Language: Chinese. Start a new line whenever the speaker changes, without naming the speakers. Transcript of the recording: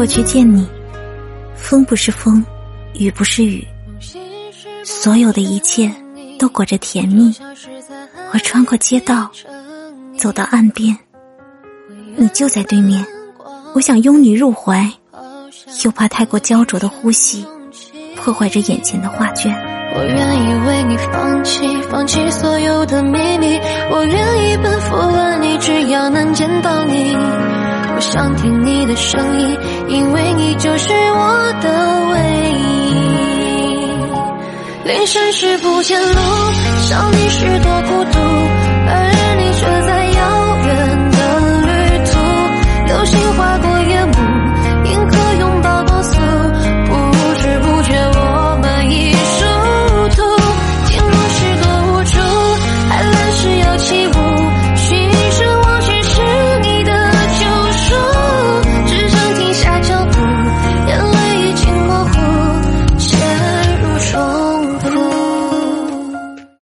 过去见你，风不是风，雨不是雨，所有的一切都裹着甜蜜。我穿过街道，走到岸边，你就在对面。我想拥你入怀，又怕太过焦灼的呼吸破坏着眼前的画卷。
我愿意为你放弃，放弃所有的秘密。我愿意奔赴万里，只要能见到你。想听你的声音，因为你就是我的唯一。凌晨时不见路，想你时多孤独。